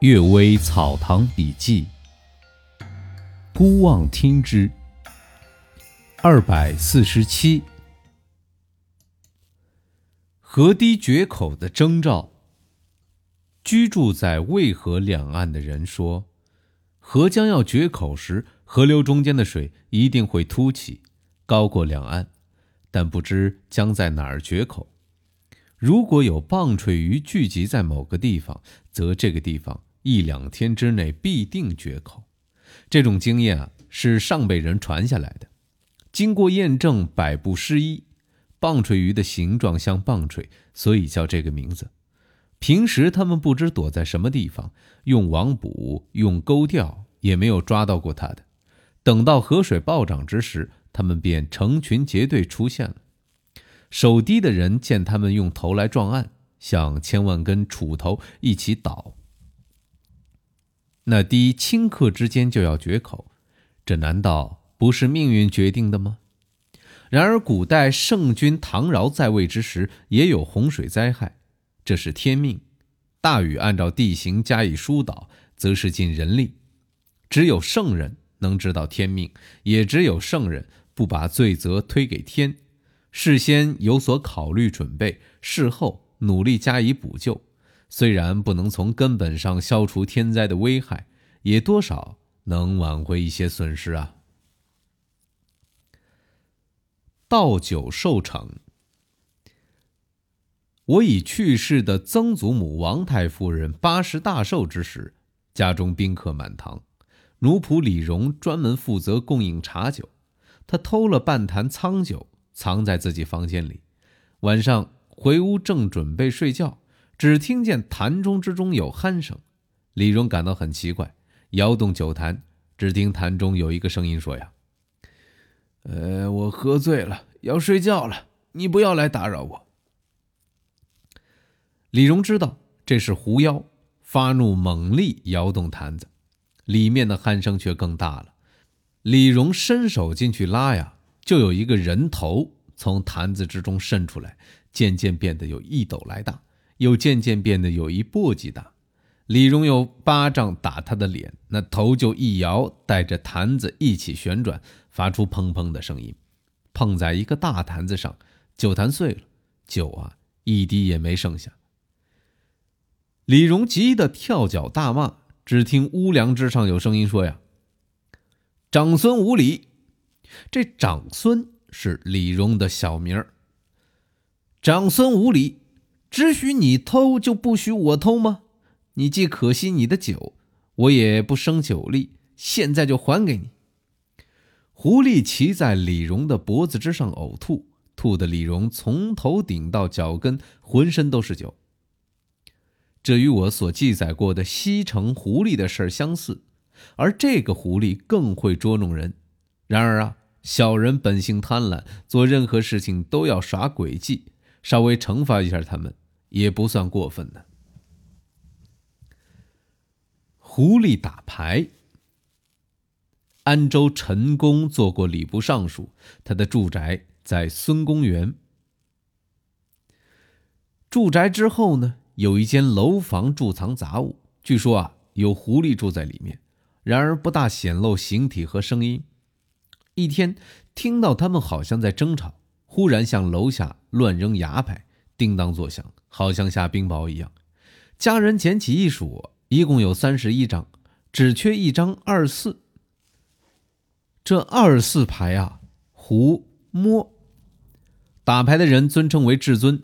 岳微草堂笔记》，孤望听之。二百四十七，河堤决口的征兆。居住在渭河两岸的人说，河将要决口时，河流中间的水一定会凸起，高过两岸，但不知将在哪儿决口。如果有棒槌鱼聚集在某个地方，则这个地方一两天之内必定绝口。这种经验啊，是上辈人传下来的。经过验证，百不失一。棒槌鱼的形状像棒槌，所以叫这个名字。平时他们不知躲在什么地方，用网捕、用钩钓，也没有抓到过它的。等到河水暴涨之时，他们便成群结队出现了。守堤的人见他们用头来撞岸，像千万根杵头一起倒。那堤顷刻之间就要决口，这难道？不是命运决定的吗？然而，古代圣君唐尧在位之时，也有洪水灾害，这是天命。大禹按照地形加以疏导，则是尽人力。只有圣人能知道天命，也只有圣人不把罪责推给天，事先有所考虑准备，事后努力加以补救。虽然不能从根本上消除天灾的危害，也多少能挽回一些损失啊。倒酒受惩。我已去世的曾祖母王太夫人八十大寿之时，家中宾客满堂，奴仆李荣专门负责供应茶酒。他偷了半坛仓酒，藏在自己房间里。晚上回屋正准备睡觉，只听见坛中之中有鼾声。李荣感到很奇怪，摇动酒坛，只听坛中有一个声音说：“呀。”呃，我喝醉了，要睡觉了，你不要来打扰我。李荣知道这是狐妖，发怒，猛力摇动坛子，里面的鼾声却更大了。李荣伸手进去拉呀，就有一个人头从坛子之中渗出来，渐渐变得有一斗来大，又渐渐变得有一簸箕大。李荣有巴掌打他的脸，那头就一摇，带着坛子一起旋转，发出砰砰的声音，碰在一个大坛子上，酒坛碎了，酒啊一滴也没剩下。李荣急得跳脚大骂，只听屋梁之上有声音说：“呀，长孙无礼！”这长孙是李荣的小名儿。长孙无礼，只许你偷，就不许我偷吗？你既可惜你的酒，我也不生酒力，现在就还给你。狐狸骑在李荣的脖子之上呕吐，吐的李荣从头顶到脚跟，浑身都是酒。这与我所记载过的西城狐狸的事儿相似，而这个狐狸更会捉弄人。然而啊，小人本性贪婪，做任何事情都要耍诡计，稍微惩罚一下他们，也不算过分的。狐狸打牌。安州陈公做过礼部尚书，他的住宅在孙公园。住宅之后呢，有一间楼房贮藏杂物，据说啊有狐狸住在里面，然而不大显露形体和声音。一天听到他们好像在争吵，忽然向楼下乱扔牙牌，叮当作响，好像下冰雹一样。家人捡起一数。一共有三十一张，只缺一张二四。这二四牌啊，胡摸。打牌的人尊称为至尊，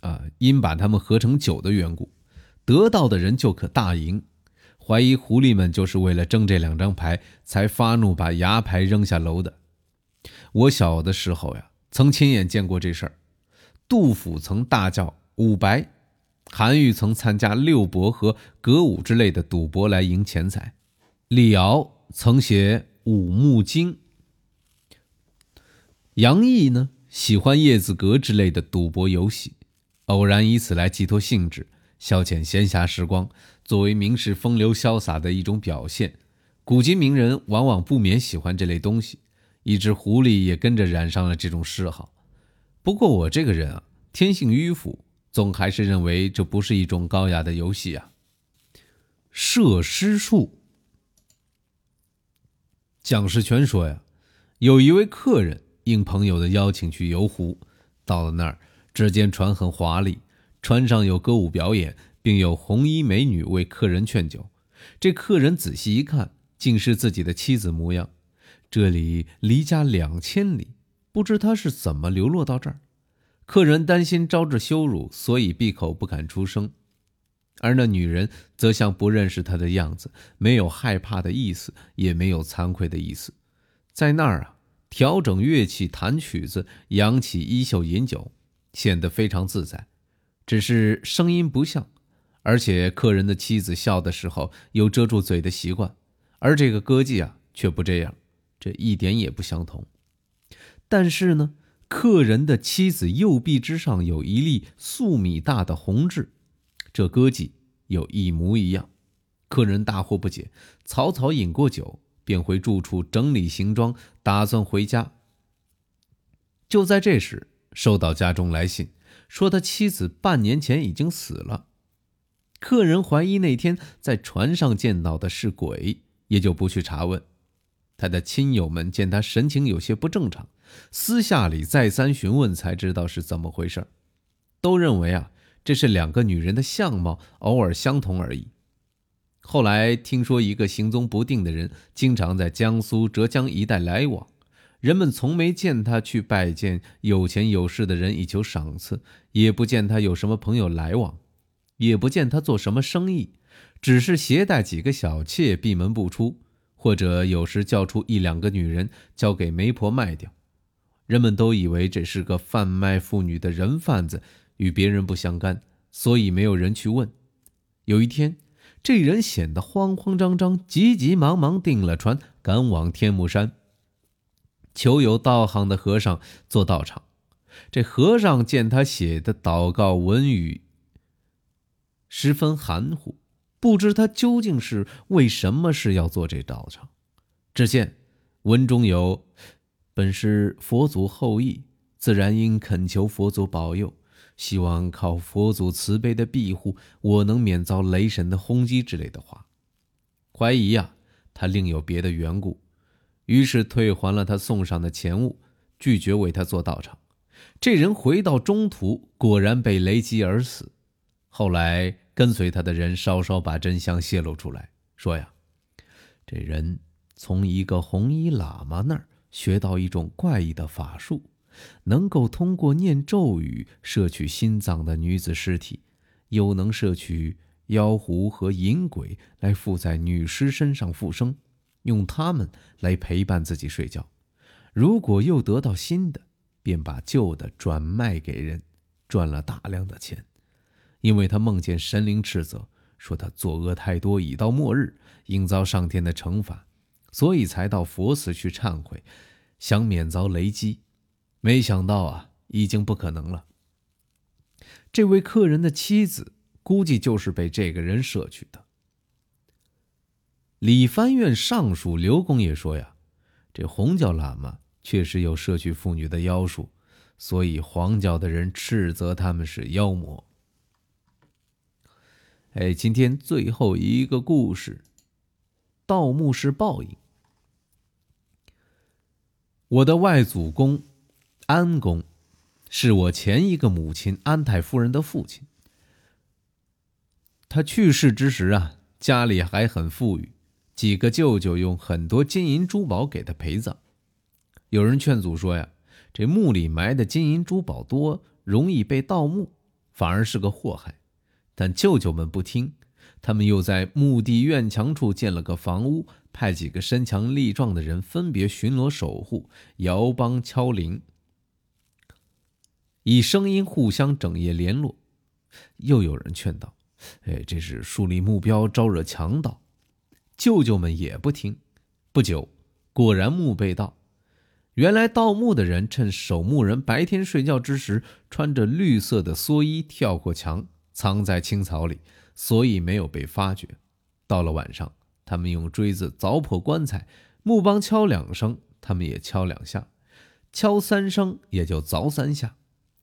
啊，因把他们合成九的缘故，得到的人就可大赢。怀疑狐狸们就是为了争这两张牌，才发怒把牙牌扔下楼的。我小的时候呀，曾亲眼见过这事儿。杜甫曾大叫五白。韩愈曾参加六博和歌舞之类的赌博来赢钱财，李敖曾写《五木经》，杨毅呢喜欢叶子阁之类的赌博游戏，偶然以此来寄托兴致，消遣闲暇时光，作为名士风流潇洒的一种表现。古今名人往往不免喜欢这类东西，一只狐狸也跟着染上了这种嗜好。不过我这个人啊，天性迂腐。总还是认为这不是一种高雅的游戏啊。射尸术。蒋士权说呀，有一位客人应朋友的邀请去游湖，到了那儿，只见船很华丽，船上有歌舞表演，并有红衣美女为客人劝酒。这客人仔细一看，竟是自己的妻子模样。这里离家两千里，不知他是怎么流落到这儿。客人担心招致羞辱，所以闭口不敢出声。而那女人则像不认识他的样子，没有害怕的意思，也没有惭愧的意思，在那儿啊，调整乐器，弹曲子，扬起衣袖，饮酒，显得非常自在。只是声音不像，而且客人的妻子笑的时候有遮住嘴的习惯，而这个歌妓啊却不这样，这一点也不相同。但是呢，客人的妻子右臂之上有一粒粟米大的红痣。这歌妓有一模一样，客人大惑不解，草草饮过酒，便回住处整理行装，打算回家。就在这时，收到家中来信，说他妻子半年前已经死了。客人怀疑那天在船上见到的是鬼，也就不去查问。他的亲友们见他神情有些不正常，私下里再三询问，才知道是怎么回事都认为啊。这是两个女人的相貌偶尔相同而已。后来听说一个行踪不定的人经常在江苏、浙江一带来往，人们从没见他去拜见有钱有势的人以求赏赐，也不见他有什么朋友来往，也不见他做什么生意，只是携带几个小妾闭门不出，或者有时叫出一两个女人交给媒婆卖掉。人们都以为这是个贩卖妇女的人贩子。与别人不相干，所以没有人去问。有一天，这人显得慌慌张张、急急忙忙，订了船赶往天目山，求有道行的和尚做道场。这和尚见他写的祷告文语十分含糊，不知他究竟是为什么事要做这道场。只见文中有：“本是佛祖后裔，自然应恳求佛祖保佑。”希望靠佛祖慈悲的庇护，我能免遭雷神的轰击之类的话。怀疑呀，他另有别的缘故，于是退还了他送上的钱物，拒绝为他做道场。这人回到中途，果然被雷击而死。后来跟随他的人稍稍把真相泄露出来，说呀，这人从一个红衣喇嘛那儿学到一种怪异的法术。能够通过念咒语摄取心脏的女子尸体，又能摄取妖狐和淫鬼来附在女尸身上复生，用它们来陪伴自己睡觉。如果又得到新的，便把旧的转卖给人，赚了大量的钱。因为他梦见神灵斥责，说他作恶太多，已到末日，应遭上天的惩罚，所以才到佛寺去忏悔，想免遭雷击。没想到啊，已经不可能了。这位客人的妻子估计就是被这个人摄取的。理藩院尚书刘公也说呀，这红教喇嘛确实有摄取妇女的妖术，所以黄教的人斥责他们是妖魔。哎，今天最后一个故事，盗墓是报应。我的外祖公。安公是我前一个母亲安泰夫人的父亲。他去世之时啊，家里还很富裕，几个舅舅用很多金银珠宝给他陪葬。有人劝阻说呀，这墓里埋的金银珠宝多，容易被盗墓，反而是个祸害。但舅舅们不听，他们又在墓地院墙处建了个房屋，派几个身强力壮的人分别巡逻守护，摇梆敲铃。以声音互相整夜联络，又有人劝道：“哎，这是树立目标，招惹强盗。”舅舅们也不听。不久，果然墓被盗。原来盗墓的人趁守墓人白天睡觉之时，穿着绿色的蓑衣跳过墙，藏在青草里，所以没有被发觉。到了晚上，他们用锥子凿破棺材，木梆敲两声，他们也敲两下；敲三声，也就凿三下。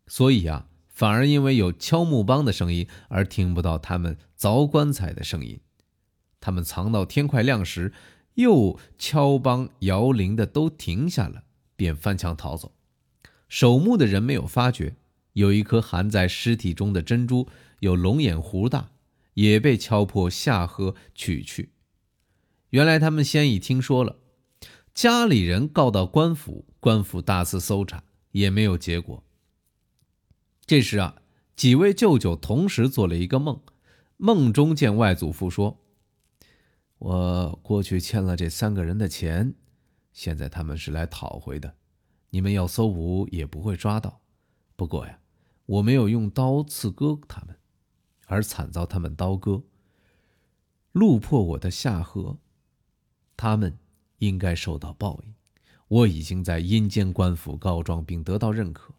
所以啊，反而因为有敲木梆的声音而听不到他们凿棺材的声音。他们藏到天快亮时，又敲梆摇铃的都停下了，便翻墙逃走。守墓的人没有发觉，有一颗含在尸体中的珍珠，有龙眼湖大，也被敲破下颌取去。原来他们先已听说了，家里人告到官府，官府大肆搜查，也没有结果。这时啊，几位舅舅同时做了一个梦，梦中见外祖父说：“我过去欠了这三个人的钱，现在他们是来讨回的。”你们要搜捕也不会抓到，不过呀，我没有用刀刺割他们，而惨遭他们刀割，路破我的下颌，他们应该受到报应。我已经在阴间官府告状并得到认可。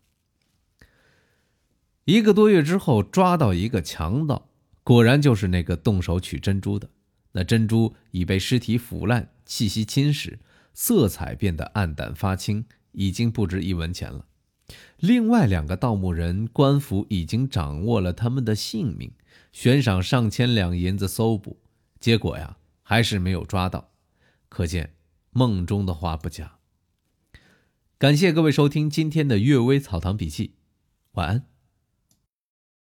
一个多月之后，抓到一个强盗，果然就是那个动手取珍珠的。那珍珠已被尸体腐烂、气息侵蚀，色彩变得暗淡发青。已经不值一文钱了。另外两个盗墓人，官府已经掌握了他们的性命，悬赏上千两银子搜捕，结果呀，还是没有抓到。可见梦中的话不假。感谢各位收听今天的《阅微草堂笔记》，晚安。